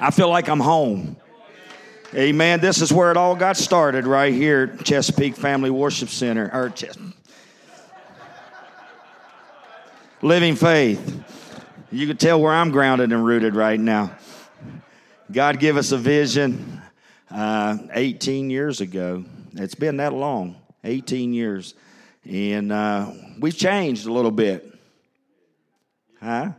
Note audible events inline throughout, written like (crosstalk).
I feel like I'm home. Amen. This is where it all got started, right here at Chesapeake Family Worship Center. Or Ches- Living faith. You can tell where I'm grounded and rooted right now. God gave us a vision uh, 18 years ago. It's been that long, 18 years. And uh, we've changed a little bit. Huh?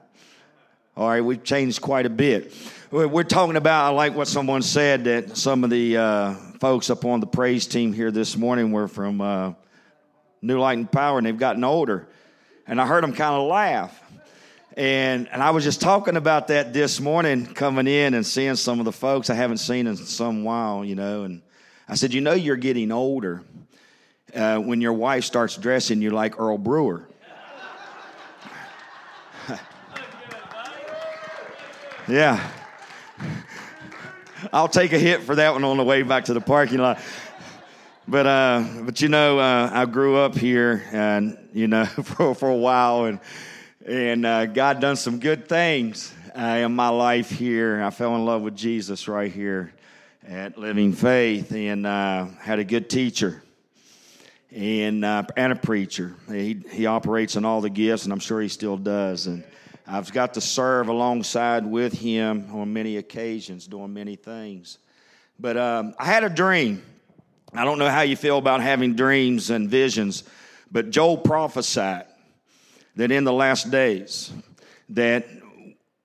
All right, we've changed quite a bit. We're talking about, I like what someone said, that some of the uh, folks up on the praise team here this morning were from uh, New Light and Power, and they've gotten older. And I heard them kind of laugh. And, and I was just talking about that this morning, coming in and seeing some of the folks I haven't seen in some while, you know. And I said, You know, you're getting older uh, when your wife starts dressing you like Earl Brewer. (laughs) yeah. I'll take a hit for that one on the way back to the parking lot. But uh, but you know, uh, I grew up here, and you know, (laughs) for for a while, and and uh, God done some good things uh, in my life here. I fell in love with Jesus right here at Living Faith, and uh, had a good teacher and uh, and a preacher. He he operates in all the gifts, and I'm sure he still does. And I've got to serve alongside with him on many occasions, doing many things. But um, I had a dream. I don't know how you feel about having dreams and visions, but Joel prophesied that in the last days that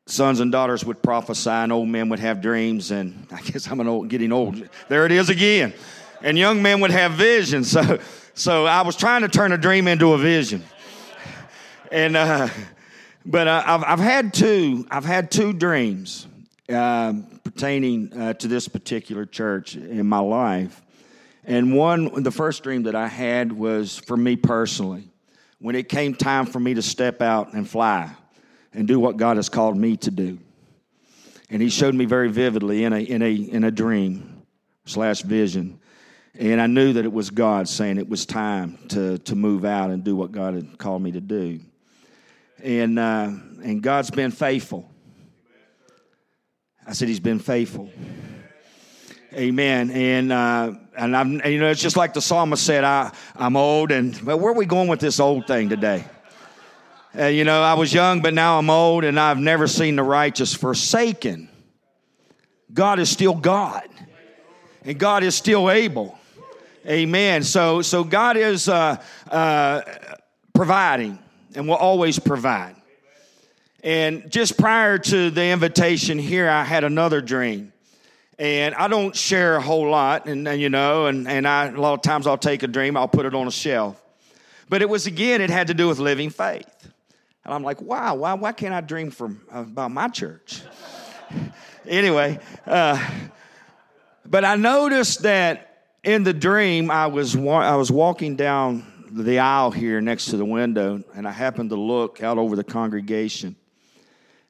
sons and daughters would prophesy and old men would have dreams and (laughs) i guess i'm an old, getting old there it is again and young men would have visions (laughs) so so i was trying to turn a dream into a vision and uh, but uh, I've, I've had two. I've had two dreams uh, pertaining uh, to this particular church in my life, and one, the first dream that I had was for me personally, when it came time for me to step out and fly, and do what God has called me to do. And He showed me very vividly in a in a in a dream slash vision. And I knew that it was God saying it was time to, to move out and do what God had called me to do and uh, and God's been faithful. I said He's been faithful. Amen. And uh, and I'm you know it's just like the psalmist said. I I'm old, and but where are we going with this old thing today? Uh, you know, I was young, but now I'm old, and I've never seen the righteous forsaken. God is still God, and God is still able. Amen. So so God is uh, uh providing and will always provide. And just prior to the invitation here, I had another dream. And I don't share a whole lot, and, and you know, and, and I, a lot of times I'll take a dream, I'll put it on a shelf. But it was again, it had to do with living faith. And I'm like, wow, why, why can't I dream from, about my church? (laughs) anyway, uh, but I noticed that in the dream, I was, I was walking down the aisle here next to the window, and I happened to look out over the congregation,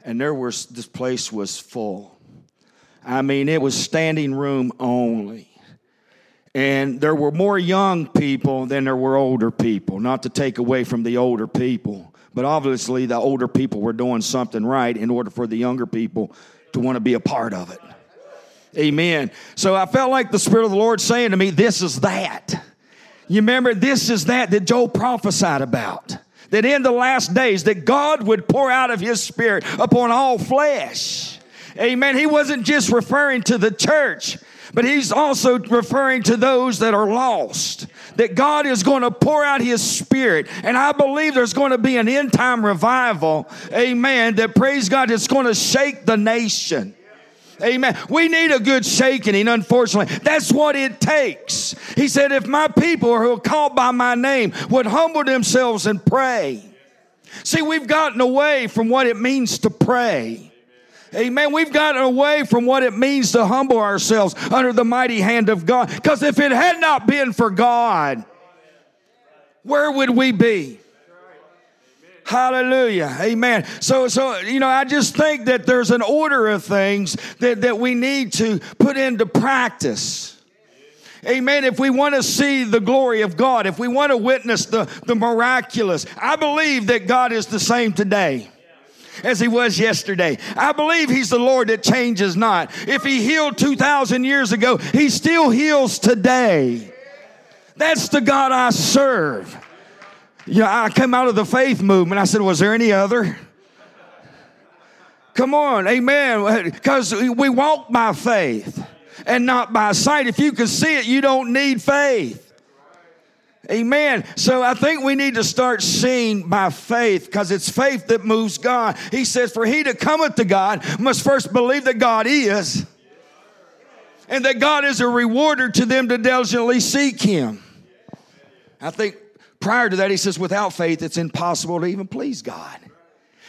and there was this place was full. I mean, it was standing room only. And there were more young people than there were older people, not to take away from the older people. But obviously, the older people were doing something right in order for the younger people to want to be a part of it. Amen. So I felt like the Spirit of the Lord saying to me, This is that. You remember, this is that that Joel prophesied about. That in the last days, that God would pour out of his spirit upon all flesh. Amen. He wasn't just referring to the church, but he's also referring to those that are lost. That God is going to pour out his spirit. And I believe there's going to be an end time revival. Amen. That praise God, it's going to shake the nation. Amen. We need a good shaking, unfortunately, that's what it takes. He said, If my people who are called by my name would humble themselves and pray. See, we've gotten away from what it means to pray. Amen. We've gotten away from what it means to humble ourselves under the mighty hand of God. Because if it had not been for God, where would we be? Hallelujah. Amen. So, so, you know, I just think that there's an order of things that, that we need to put into practice. Amen. If we want to see the glory of God, if we want to witness the, the miraculous, I believe that God is the same today. as he was yesterday. I believe he's the Lord that changes not. If he healed 2,000 years ago, he still heals today. That's the God I serve. Yeah, I came out of the faith movement. I said, Was there any other? Come on, amen. Because we walk by faith and not by sight. If you can see it, you don't need faith. Amen. So I think we need to start seeing by faith because it's faith that moves God. He says, For he that cometh to God must first believe that God is and that God is a rewarder to them that diligently seek him. I think prior to that, he says, Without faith, it's impossible to even please God.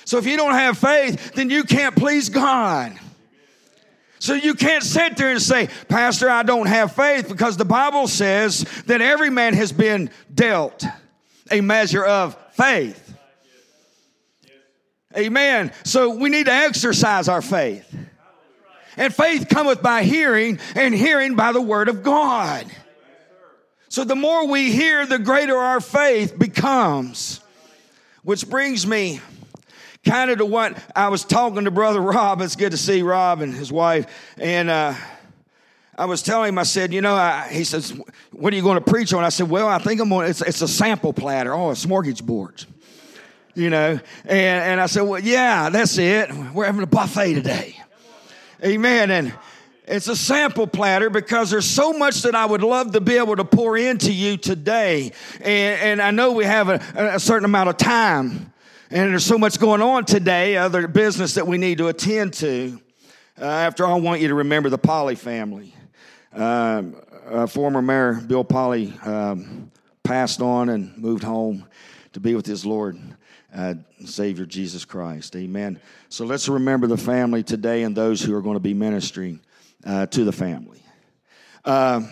So if you don't have faith, then you can't please God. So you can't sit there and say, Pastor, I don't have faith because the Bible says that every man has been dealt a measure of faith. Amen. So we need to exercise our faith. And faith cometh by hearing, and hearing by the word of God. So the more we hear, the greater our faith becomes. Which brings me kind of to what I was talking to Brother (laughs) Rob. It's good to see Rob and his wife. And uh, I was telling him, I said, you know, I, he says, what are you going to preach on? I said, well, I think I'm going. It's, it's a sample platter. Oh, it's mortgage boards. You know, and, and I said, well, yeah, that's it. We're having a buffet today. Amen. And it's a sample platter because there's so much that I would love to be able to pour into you today. And, and I know we have a, a certain amount of time. And there's so much going on today, other business that we need to attend to. Uh, after all, I want you to remember the Polly family. Um, uh, former Mayor Bill Polly um, passed on and moved home to be with his Lord, uh, Savior Jesus Christ. Amen. So let's remember the family today and those who are going to be ministering uh, to the family. Um,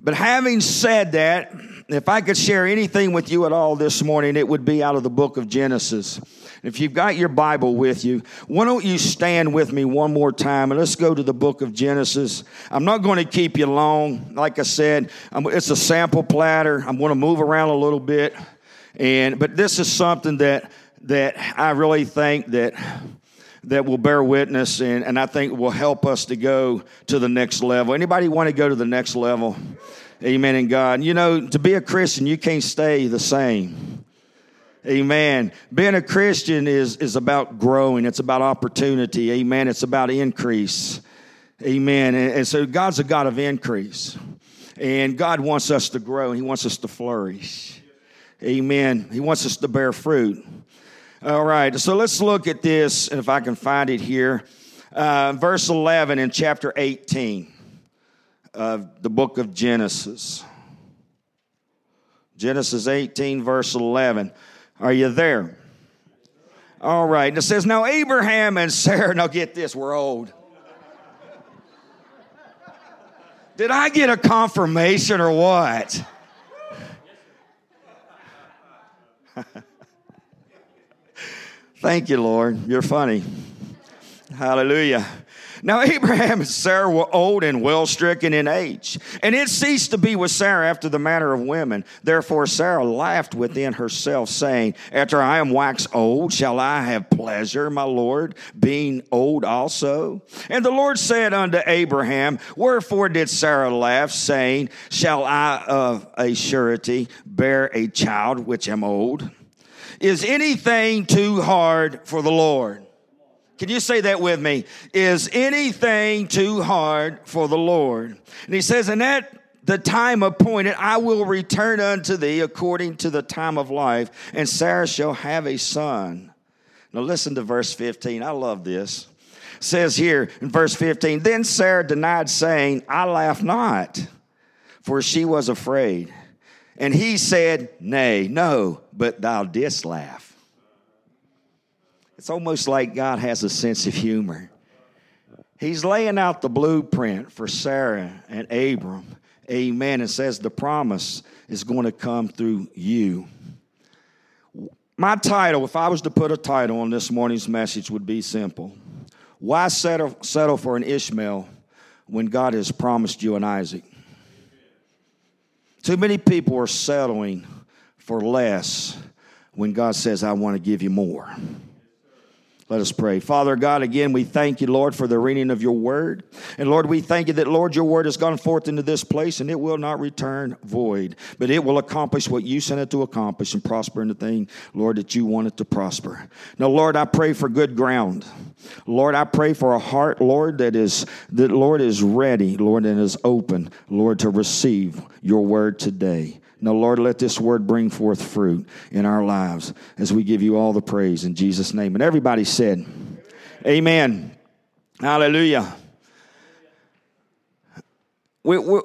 but having said that, if I could share anything with you at all this morning, it would be out of the book of Genesis. If you've got your Bible with you, why don't you stand with me one more time and let's go to the book of Genesis. I'm not going to keep you long. Like I said, it's a sample platter. I'm going to move around a little bit. And, but this is something that, that I really think that, that will bear witness and, and I think will help us to go to the next level. Anybody want to go to the next level? Amen. In God. You know, to be a Christian, you can't stay the same. Amen. Being a Christian is, is about growing, it's about opportunity. Amen. It's about increase. Amen. And, and so God's a God of increase. And God wants us to grow, He wants us to flourish. Amen. He wants us to bear fruit. All right, so let's look at this, and if I can find it here. Uh, verse 11 in chapter 18 of the book of Genesis. Genesis 18, verse 11. Are you there? All right. And it says, Now Abraham and Sarah, (laughs) now get this, we're old. Did I get a confirmation or what? (laughs) Thank you, Lord. You're funny. Hallelujah. Now, (laughs) Abraham and Sarah were old and well stricken in age, and it ceased to be with Sarah after the manner of women. Therefore, Sarah laughed within herself, saying, After I am waxed old, shall I have pleasure, my Lord, being old also? And the Lord said unto Abraham, Wherefore did Sarah laugh, saying, Shall I of a surety bear a child which am old? Is anything too hard for the Lord? Can you say that with me? Is anything too hard for the Lord? And he says, and at the time appointed, I will return unto thee according to the time of life, and Sarah shall have a son. Now listen to verse 15. I love this. It says here in verse 15, then Sarah denied, saying, I laugh not, for she was afraid. And he said, Nay, no, but thou didst laugh. It's almost like God has a sense of humor. He's laying out the blueprint for Sarah and Abram. Amen. And says the promise is going to come through you. My title, if I was to put a title on this morning's message, would be simple Why settle, settle for an Ishmael when God has promised you an Isaac? Too many people are settling for less when God says, I want to give you more. Let us pray. Father God, again, we thank you, Lord, for the reading of your word. And Lord, we thank you that, Lord, your word has gone forth into this place and it will not return void, but it will accomplish what you sent it to accomplish and prosper in the thing, Lord, that you want it to prosper. Now, Lord, I pray for good ground. Lord, I pray for a heart, Lord, that is, that, Lord, is ready, Lord, and is open, Lord, to receive your word today. Now, Lord, let this word bring forth fruit in our lives as we give you all the praise in Jesus' name. And everybody said, Amen. Hallelujah. We, we,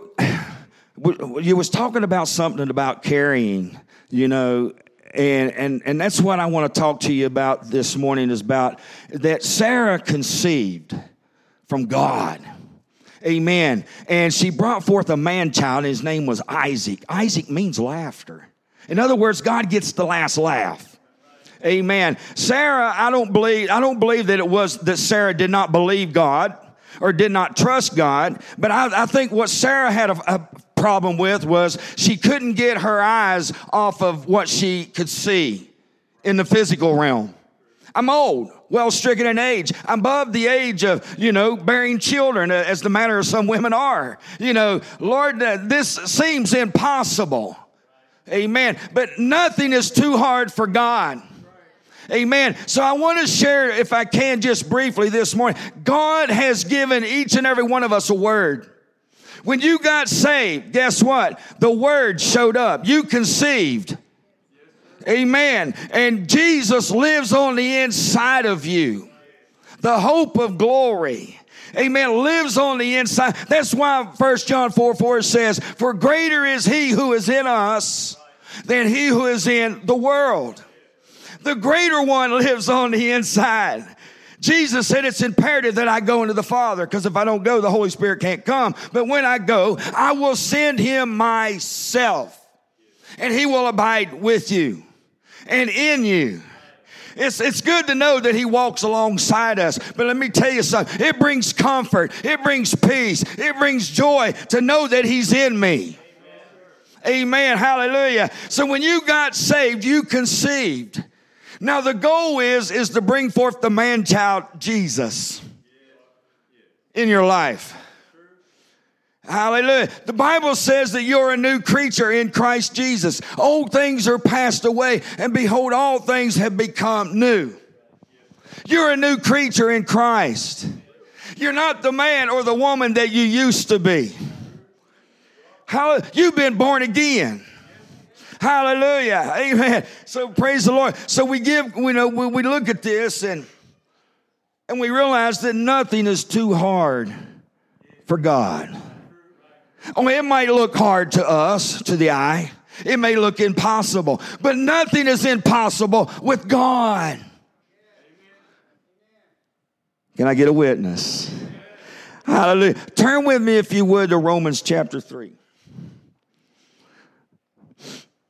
we, you was talking about something about carrying, you know, and, and, and that's what I want to talk to you about this morning is about that Sarah conceived from God. Amen. And she brought forth a man child, and his name was Isaac. Isaac means laughter. In other words, God gets the last laugh. Amen. Sarah, I don't believe, I don't believe that it was that Sarah did not believe God or did not trust God, but I, I think what Sarah had a, a problem with was she couldn't get her eyes off of what she could see in the physical realm. I'm old, well stricken in age. Above the age of, you know, bearing children, uh, as the manner of some women are. You know, Lord, uh, this seems impossible. Amen. But nothing is too hard for God. Amen. So I want to share, if I can, just briefly this morning. God has given each and every one of us a word. When you got saved, guess what? The word showed up. You conceived. Amen. And Jesus lives on the inside of you. The hope of glory. Amen. Lives on the inside. That's why First John 4 4 says, For greater is he who is in us than he who is in the world. The greater one lives on the inside. Jesus said it's imperative that I go into the Father because if I don't go, the Holy Spirit can't come. But when I go, I will send him myself and he will abide with you and in you. It's, it's good to know that He walks alongside us. But let me tell you something. It brings comfort. It brings peace. It brings joy to know that He's in me. Amen. Hallelujah. So when you got saved, you conceived. Now the goal is, is to bring forth the man child Jesus in your life. Hallelujah. The Bible says that you're a new creature in Christ Jesus. Old things are passed away, and behold, all things have become new. You're a new creature in Christ. You're not the man or the woman that you used to be. How, you've been born again. Hallelujah. Amen. So praise the Lord. So we give, you know, we, we look at this and and we realize that nothing is too hard for God. Oh, it might look hard to us, to the eye. It may look impossible, but nothing is impossible with God. Can I get a witness? Hallelujah. Turn with me, if you would, to Romans chapter 3.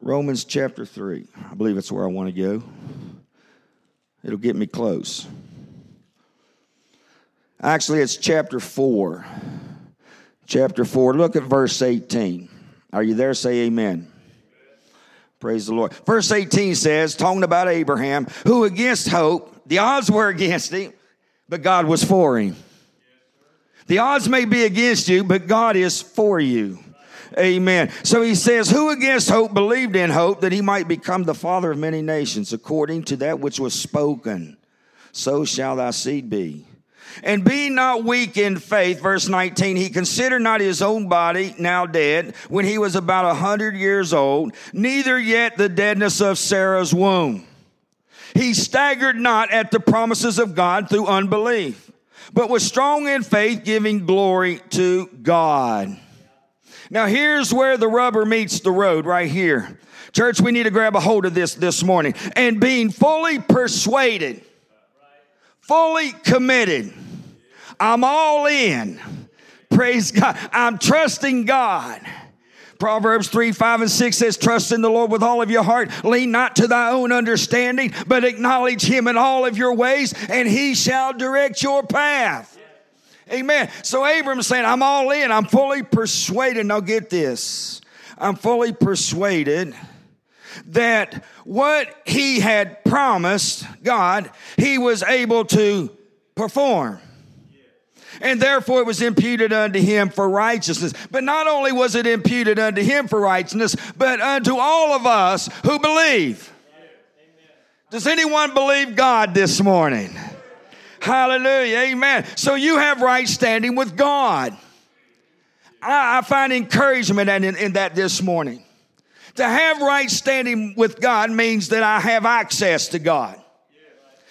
Romans chapter 3. I believe that's where I want to go. It'll get me close. Actually, it's chapter 4 chapter 4. Look at verse 18. Are you there? Say amen. Praise the Lord. Verse 18 says, talking about Abraham, who against hope, the odds were against him, but God was for him. The odds may be against you, but God is for you. Amen. So he says, Who against hope believed in hope that he might become the father of many nations, according to that which was spoken? So shall thy seed be. And be not weak in faith, verse 19, he considered not his own body now dead when he was about a hundred years old, neither yet the deadness of Sarah's womb. He staggered not at the promises of God through unbelief, but was strong in faith, giving glory to God. Now here's where the rubber meets the road right here. Church, we need to grab a hold of this this morning. And being fully persuaded, fully committed I'm all in. Praise God. I'm trusting God. Proverbs 3, 5, and 6 says, Trust in the Lord with all of your heart. Lean not to thy own understanding, but acknowledge him in all of your ways, and he shall direct your path. Amen. So Abram's saying, I'm all in. I'm fully persuaded. Now get this. I'm fully persuaded that what he had promised God, he was able to perform. And therefore it was imputed unto him for righteousness. But not only was it imputed unto him for righteousness, but unto all of us who believe. Does anyone believe God this morning? Hallelujah. Amen. So you have right standing with God. I, I find encouragement in, in that this morning. To have right standing with God means that I have access to God.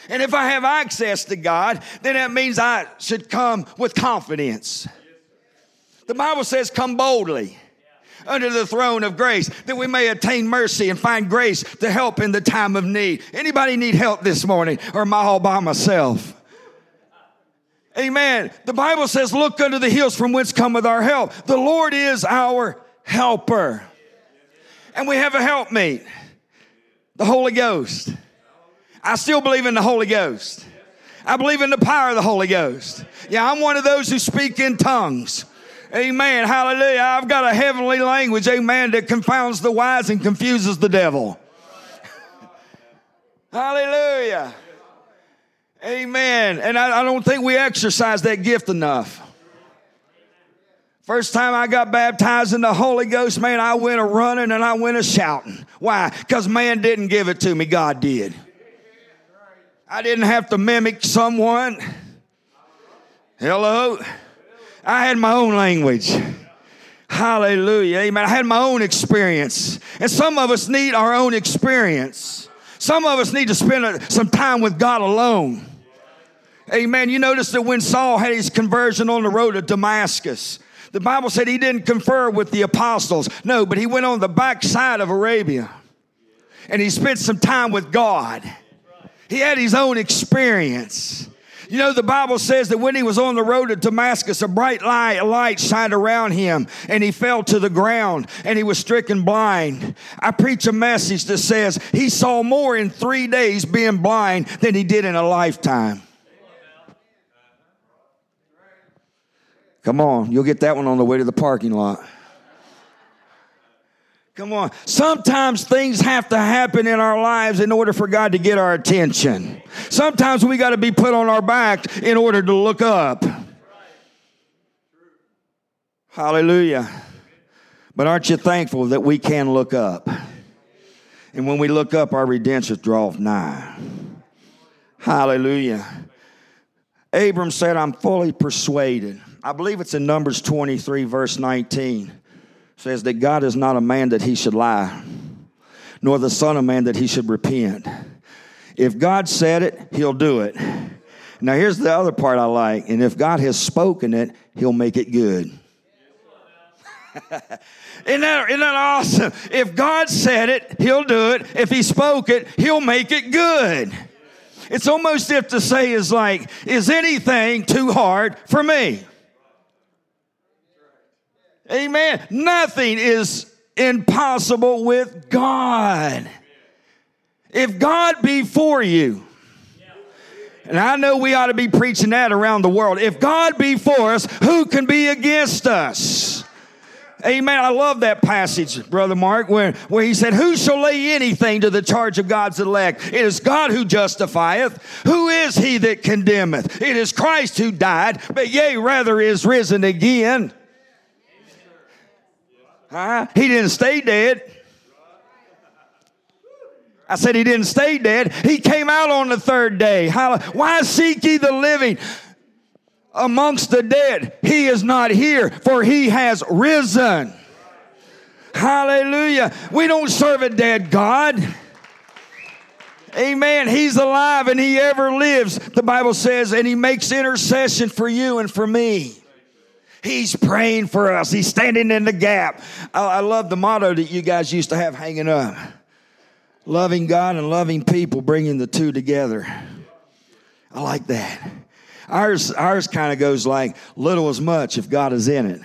And if I have access to God, then that means I should come with confidence. The Bible says, come boldly under the throne of grace that we may attain mercy and find grace to help in the time of need. Anybody need help this morning or am I all by myself? Amen. The Bible says, look under the hills from whence cometh our help. The Lord is our helper. And we have a helpmate, the Holy Ghost. I still believe in the Holy Ghost. I believe in the power of the Holy Ghost. Yeah, I'm one of those who speak in tongues. Amen. Hallelujah. I've got a heavenly language, amen, that confounds the wise and confuses the devil. (laughs) Hallelujah. Amen. And I, I, don't think we exercise that gift enough. First time I got baptized in the Holy Ghost, man, I went a running and I went a shouting. Why? Because man didn't give it to me, God did. I didn't have to mimic someone. Hello? I had my own language. Hallelujah. Amen. I had my own experience. And some of us need our own experience. Some of us need to spend some time with God alone. Amen. You notice that when Saul had his conversion on the road to Damascus, the Bible said he didn't confer with the apostles. No, but he went on the backside of Arabia and he spent some time with God. He had his own experience. You know, the Bible says that when he was on the road to Damascus, a bright light, light shined around him and he fell to the ground and he was stricken blind. I preach a message that says he saw more in three days being blind than he did in a lifetime. Come on, you'll get that one on the way to the parking lot. Come on. Sometimes things have to happen in our lives in order for God to get our attention. Sometimes we got to be put on our back in order to look up. Hallelujah. But aren't you thankful that we can look up? And when we look up, our redemption draweth nigh. Hallelujah. Abram said, I'm fully persuaded. I believe it's in Numbers 23, verse 19 says that God is not a man that he should lie, nor the Son of Man that he should repent. If God said it, he'll do it. Now, here's the other part I like. And if God has spoken it, he'll make it good. (laughs) isn't, that, isn't that awesome? If God said it, he'll do it. If he spoke it, he'll make it good. It's almost if to say is like, is anything too hard for me? Amen. Nothing is impossible with God. If God be for you, and I know we ought to be preaching that around the world. If God be for us, who can be against us? Amen. I love that passage, Brother Mark, where, where he said, Who shall lay anything to the charge of God's elect? It is God who justifieth. Who is he that condemneth? It is Christ who died, but yea, rather is risen again Huh? He didn't stay dead. I said he didn't stay dead. He came out on the third day. Why seek ye the living amongst the dead? He is not here, for he has risen. Hallelujah. We don't serve a dead God. Amen. He's alive and he ever lives. The Bible says, and he makes intercession for you and for me. He's praying for us. He's standing in the gap. I, I love the motto that you guys used to have hanging up loving God and loving people, bringing the two together. I like that. Ours, ours kind of goes like little as much if God is in it.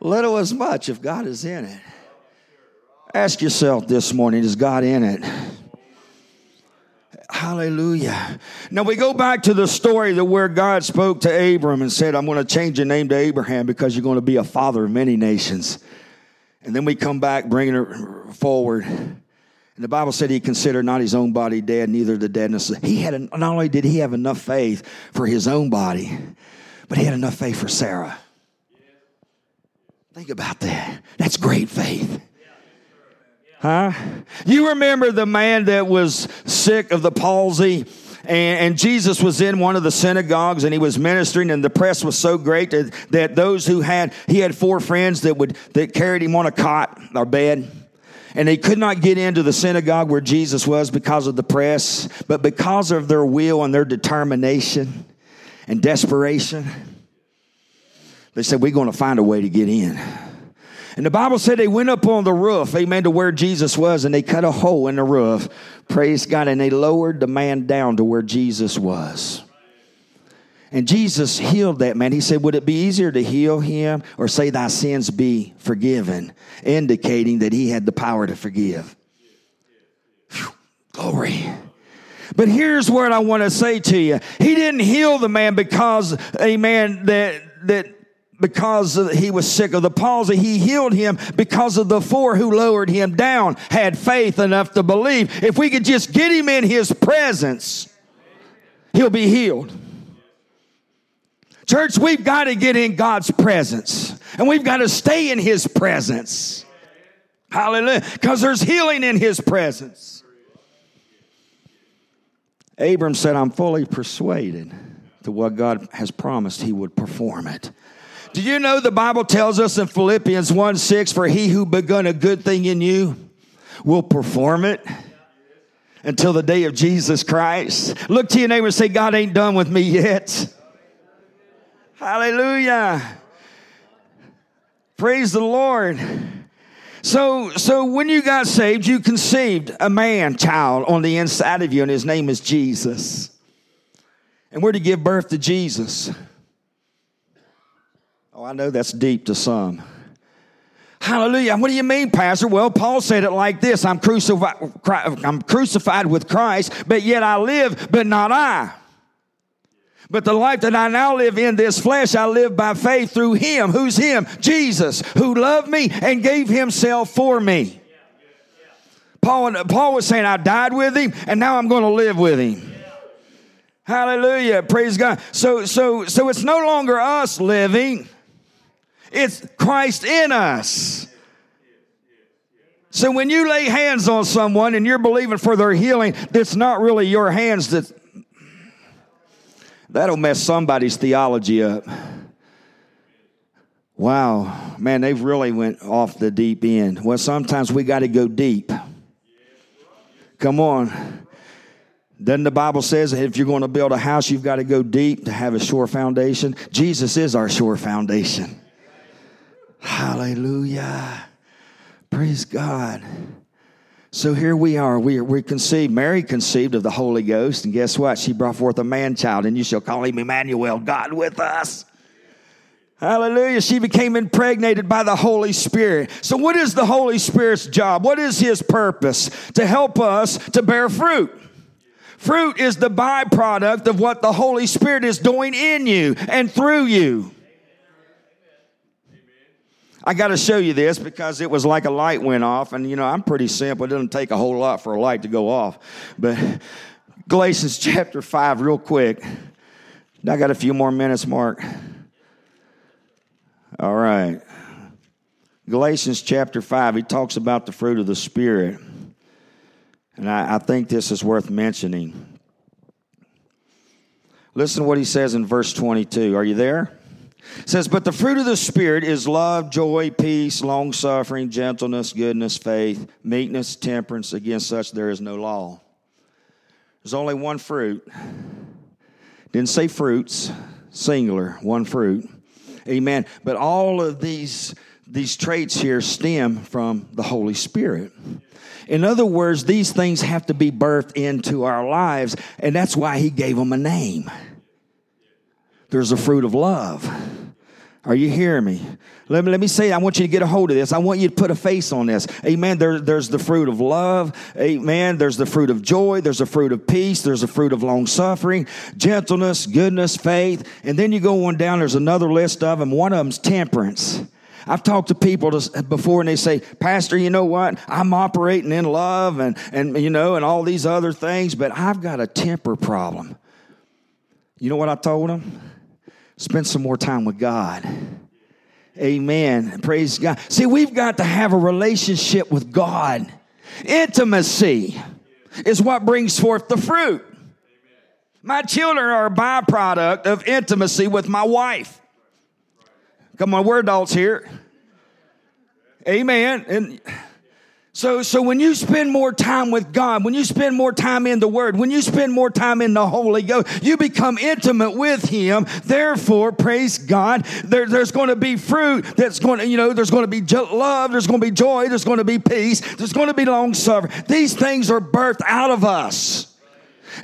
Little as much if God is in it. Ask yourself this morning is God in it? Hallelujah. Now we go back to the story that where God spoke to Abram and said, I'm going to change your name to Abraham because you're going to be a father of many nations. And then we come back, bringing her forward. And the Bible said he considered not his own body dead, neither the deadness. He had not only did he have enough faith for his own body, but he had enough faith for Sarah. Think about that. That's great faith. Huh? You remember the man that was sick of the palsy? And, Jesus was in one of the synagogues and he was ministering and the press was so great that, that those who had, he had four friends that would, that carried him on a cot or bed. And they could not get into the synagogue where Jesus was because of the press, but because of their will and their determination and desperation, they said, We're going to find a way to get in. And the Bible said they went up on the roof, amen, to where Jesus was, and they cut a hole in the roof. Praise God. And they lowered the man down to where Jesus was. And Jesus healed that man. He said, Would it be easier to heal him or say, Thy sins be forgiven? Indicating that he had the power to forgive. Whew, glory. But here's what I want to say to you. He didn't heal the man because, amen, that, that because he was sick of the palsy. He healed him because of the four who lowered him down had faith enough to believe. If we could just get him in his presence, he'll be healed. Church, we've got to get in God's presence and we've got to stay in his presence. Hallelujah. Because there's healing in his presence. Abram said, I'm fully persuaded that what God has promised, he would perform it. Do you know the Bible tells us in Philippians 1 6, for he who begun a good thing in you will perform it until the day of Jesus Christ? Look to your neighbor and say, God ain't done with me yet. Hallelujah. Praise the Lord. So, so when you got saved, you conceived a man child on the inside of you, and his name is Jesus. And we're to give birth to Jesus. Oh, I know that's deep to some. Hallelujah. What do you mean, Pastor? Well, Paul said it like this I'm crucified, I'm crucified with Christ, but yet I live, but not I. But the life that I now live in this flesh, I live by faith through Him. Who's Him? Jesus, who loved me and gave Himself for me. Paul, Paul was saying, I died with Him, and now I'm going to live with Him. Hallelujah. Praise God. So, so, so it's no longer us living. It's Christ in us. So when you lay hands on someone and you're believing for their healing, it's not really your hands that that'll mess somebody's theology up. Wow, man, they've really went off the deep end. Well, sometimes we got to go deep. Come on. Doesn't the Bible says if you're going to build a house, you've got to go deep to have a sure foundation? Jesus is our sure foundation. Hallelujah. Praise God. So here we are. We, we conceived. Mary conceived of the Holy Ghost. And guess what? She brought forth a man child, and you shall call him Emmanuel, God with us. Hallelujah. She became impregnated by the Holy Spirit. So, what is the Holy Spirit's job? What is his purpose? To help us to bear fruit. Fruit is the byproduct of what the Holy Spirit is doing in you and through you. I got to show you this because it was like a light went off, and you know, I'm pretty simple. It doesn't take a whole lot for a light to go off. But (laughs) Galatians chapter 5, real quick. I got a few more minutes, Mark. All right. Galatians chapter 5, he talks about the fruit of the Spirit. And I, I think this is worth mentioning. Listen to what he says in verse 22. Are you there? Says, But the fruit of the Spirit is love, joy, peace, long suffering, gentleness, goodness, faith, meekness, temperance. Against such there is no law. There's only one fruit. Didn't say fruits, singular, one fruit. Amen. But all of these, these traits here stem from the Holy Spirit. In other words, these things have to be birthed into our lives, and that's why he gave them a name. There's a fruit of love. Are you hearing me? Let me, let me say, I want you to get a hold of this. I want you to put a face on this. Amen. There, there's the fruit of love. Amen. There's the fruit of joy. There's a fruit of peace. There's a fruit of long suffering, gentleness, goodness, faith. And then you go on down, there's another list of them. One of them's temperance. I've talked to people before and they say, Pastor, you know what? I'm operating in love and, and, you know, and all these other things, but I've got a temper problem. You know what I told them? Spend some more time with God. Amen. Praise God. See, we've got to have a relationship with God. Intimacy is what brings forth the fruit. My children are a byproduct of intimacy with my wife. Come on, we're adults here. Amen. And so, so when you spend more time with God, when you spend more time in the Word, when you spend more time in the Holy Ghost, you become intimate with Him. Therefore, praise God, there, there's going to be fruit that's going to, you know, there's going to be love, there's going to be joy, there's going to be peace, there's going to be long suffering. These things are birthed out of us.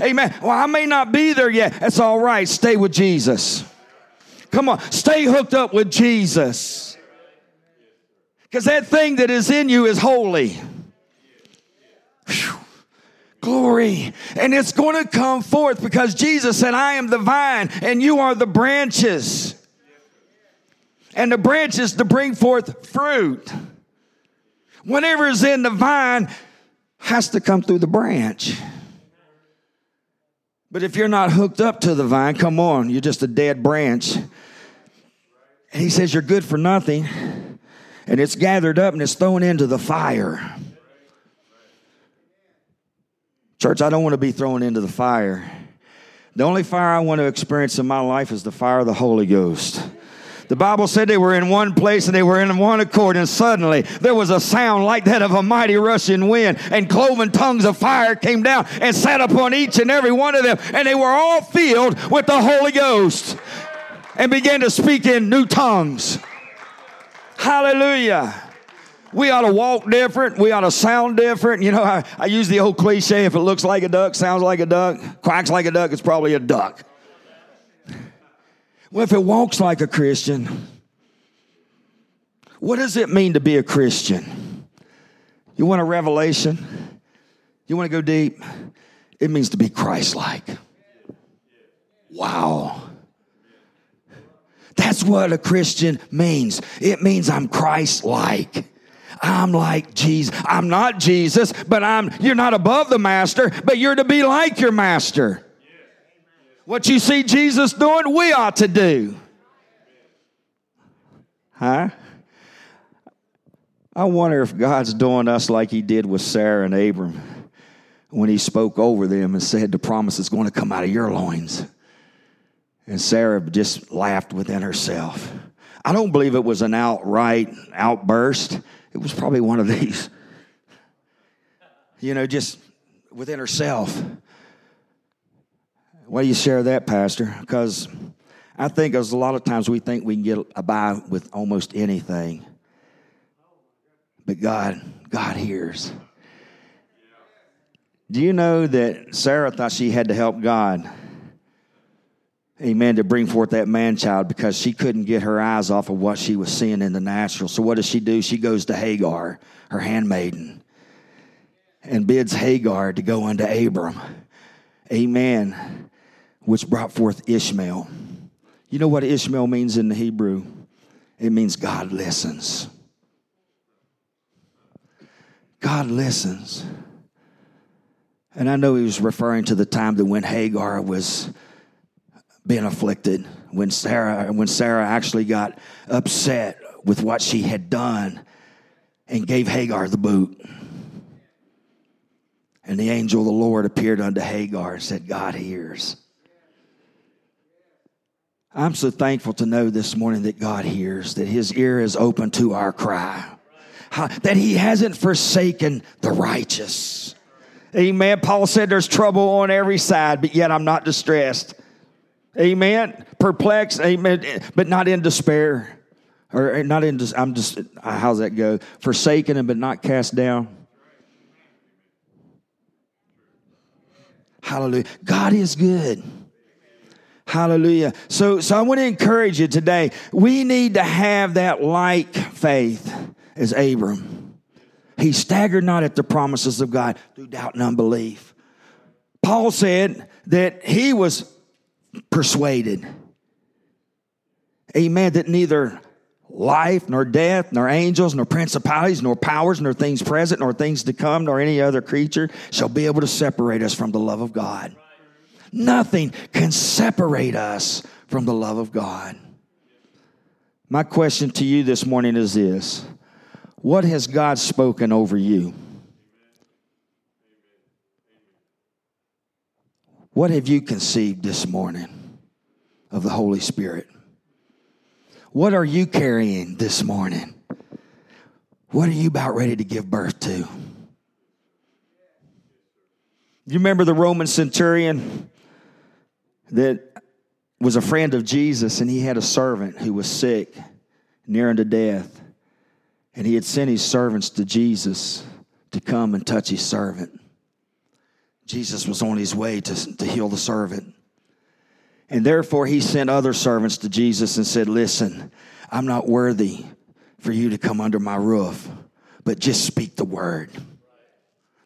Amen. Well, I may not be there yet. That's all right. Stay with Jesus. Come on, stay hooked up with Jesus. Because that thing that is in you is holy. Whew. Glory. And it's going to come forth because Jesus said, I am the vine and you are the branches. And the branches to bring forth fruit. Whatever is in the vine has to come through the branch. But if you're not hooked up to the vine, come on, you're just a dead branch. And he says, You're good for nothing and it's gathered up and it's thrown into the fire. Church, I don't want to be thrown into the fire. The only fire I want to experience in my life is the fire of the Holy Ghost. The Bible said they were in one place and they were in one accord, and suddenly there was a sound like that of a mighty rushing wind, and cloven tongues of fire came down and sat upon each and every one of them, and they were all filled with the Holy Ghost and began to speak in new tongues. Hallelujah. We ought to walk different. We ought to sound different. You know, I, I use the old cliche if it looks like a duck, sounds like a duck, quacks like a duck, it's probably a duck. Well, if it walks like a Christian, what does it mean to be a Christian? You want a revelation? You want to go deep? It means to be Christ like. Wow. That's what a Christian means. It means I'm Christ like. I'm like Jesus. I'm not Jesus, but I'm you're not above the master, but you're to be like your master. What you see Jesus doing, we ought to do. Huh? I wonder if God's doing us like he did with Sarah and Abram when he spoke over them and said the promise is going to come out of your loins. And Sarah just laughed within herself. I don't believe it was an outright outburst. It was probably one of these, you know, just within herself. Why do you share that, Pastor? Because I think as a lot of times we think we can get by with almost anything. But God, God hears. Do you know that Sarah thought she had to help God? Amen, to bring forth that man child because she couldn't get her eyes off of what she was seeing in the natural. So what does she do? She goes to Hagar, her handmaiden, and bids Hagar to go unto Abram. Amen. Which brought forth Ishmael. You know what Ishmael means in the Hebrew? It means God listens. God listens. And I know he was referring to the time that when Hagar was being afflicted when Sarah when Sarah actually got upset with what she had done and gave Hagar the boot. And the angel of the Lord appeared unto Hagar and said, God hears. I'm so thankful to know this morning that God hears, that his ear is open to our cry, that he hasn't forsaken the righteous. Amen. Paul said there's trouble on every side, but yet I'm not distressed. Amen. Perplexed, amen, but not in despair. Or eh, not in, I'm just, how's that go? Forsaken and but not cast down. Hallelujah. God is good. Hallelujah. So, so I want to encourage you today. We need to have that like faith as Abram. He staggered not at the promises of God through doubt and unbelief. Paul said that he was persuaded. Amen. That neither life, nor death, nor angels, nor principalities, nor powers, nor things present, nor things to come, nor any other creature shall be able to separate us from the love of God. Nothing can separate us from the love of God. My question to you this morning is this What has God spoken over you? What have you conceived this morning of the Holy Spirit? What are you carrying this morning? What are you about ready to give birth to? You remember the Roman centurion that was a friend of Jesus, and he had a servant who was sick, near unto death. And he had sent his servants to Jesus to come and touch his servant. Jesus was on his way to, to heal the servant. And therefore, he sent other servants to Jesus and said, Listen, I'm not worthy for you to come under my roof, but just speak the word.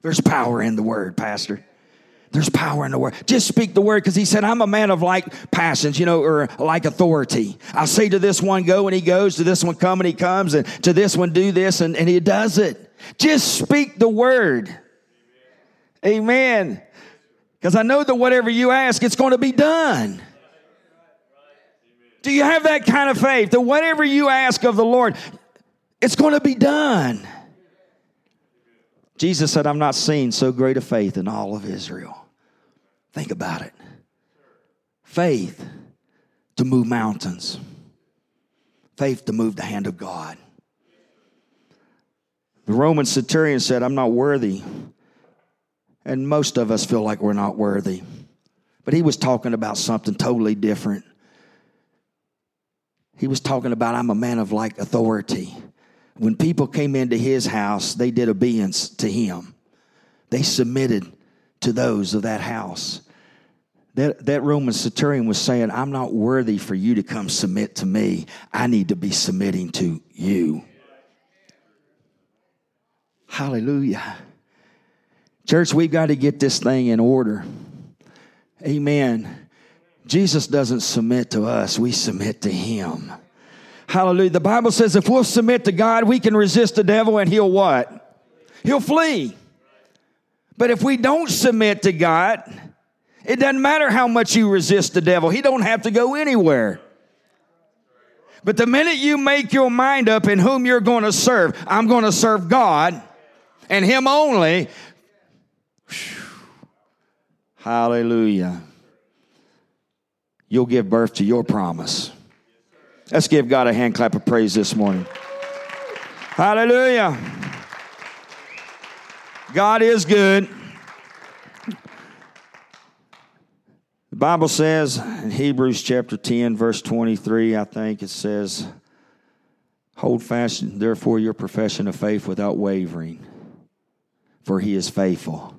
There's power in the word, Pastor. There's power in the word. Just speak the word because he said, I'm a man of like passions, you know, or like authority. I say to this one, go, and he goes, to this one, come, and he comes, and to this one, do this, and, and he does it. Just speak the word. Amen. Because I know that whatever you ask, it's going to be done. Do you have that kind of faith that whatever you ask of the Lord, it's going to be done? Jesus said, I've not seen so great a faith in all of Israel. Think about it. Faith to move mountains, faith to move the hand of God. The Roman centurion said, I'm not worthy. And most of us feel like we're not worthy. But he was talking about something totally different. He was talking about, I'm a man of like authority. When people came into his house, they did obedience to him, they submitted to those of that house. That, that Roman centurion was saying, I'm not worthy for you to come submit to me. I need to be submitting to you. Hallelujah. Church, we've got to get this thing in order. Amen. Jesus doesn't submit to us, we submit to him. Hallelujah. The Bible says if we'll submit to God, we can resist the devil and he'll what? He'll flee. But if we don't submit to God, it doesn't matter how much you resist the devil. He don't have to go anywhere. But the minute you make your mind up in whom you're going to serve, I'm going to serve God and him only. Hallelujah you'll give birth to your promise. Let's give God a hand clap of praise this morning. Hallelujah. God is good. The Bible says in Hebrews chapter 10, verse 23, I think it says, Hold fast, therefore, your profession of faith without wavering, for he is faithful.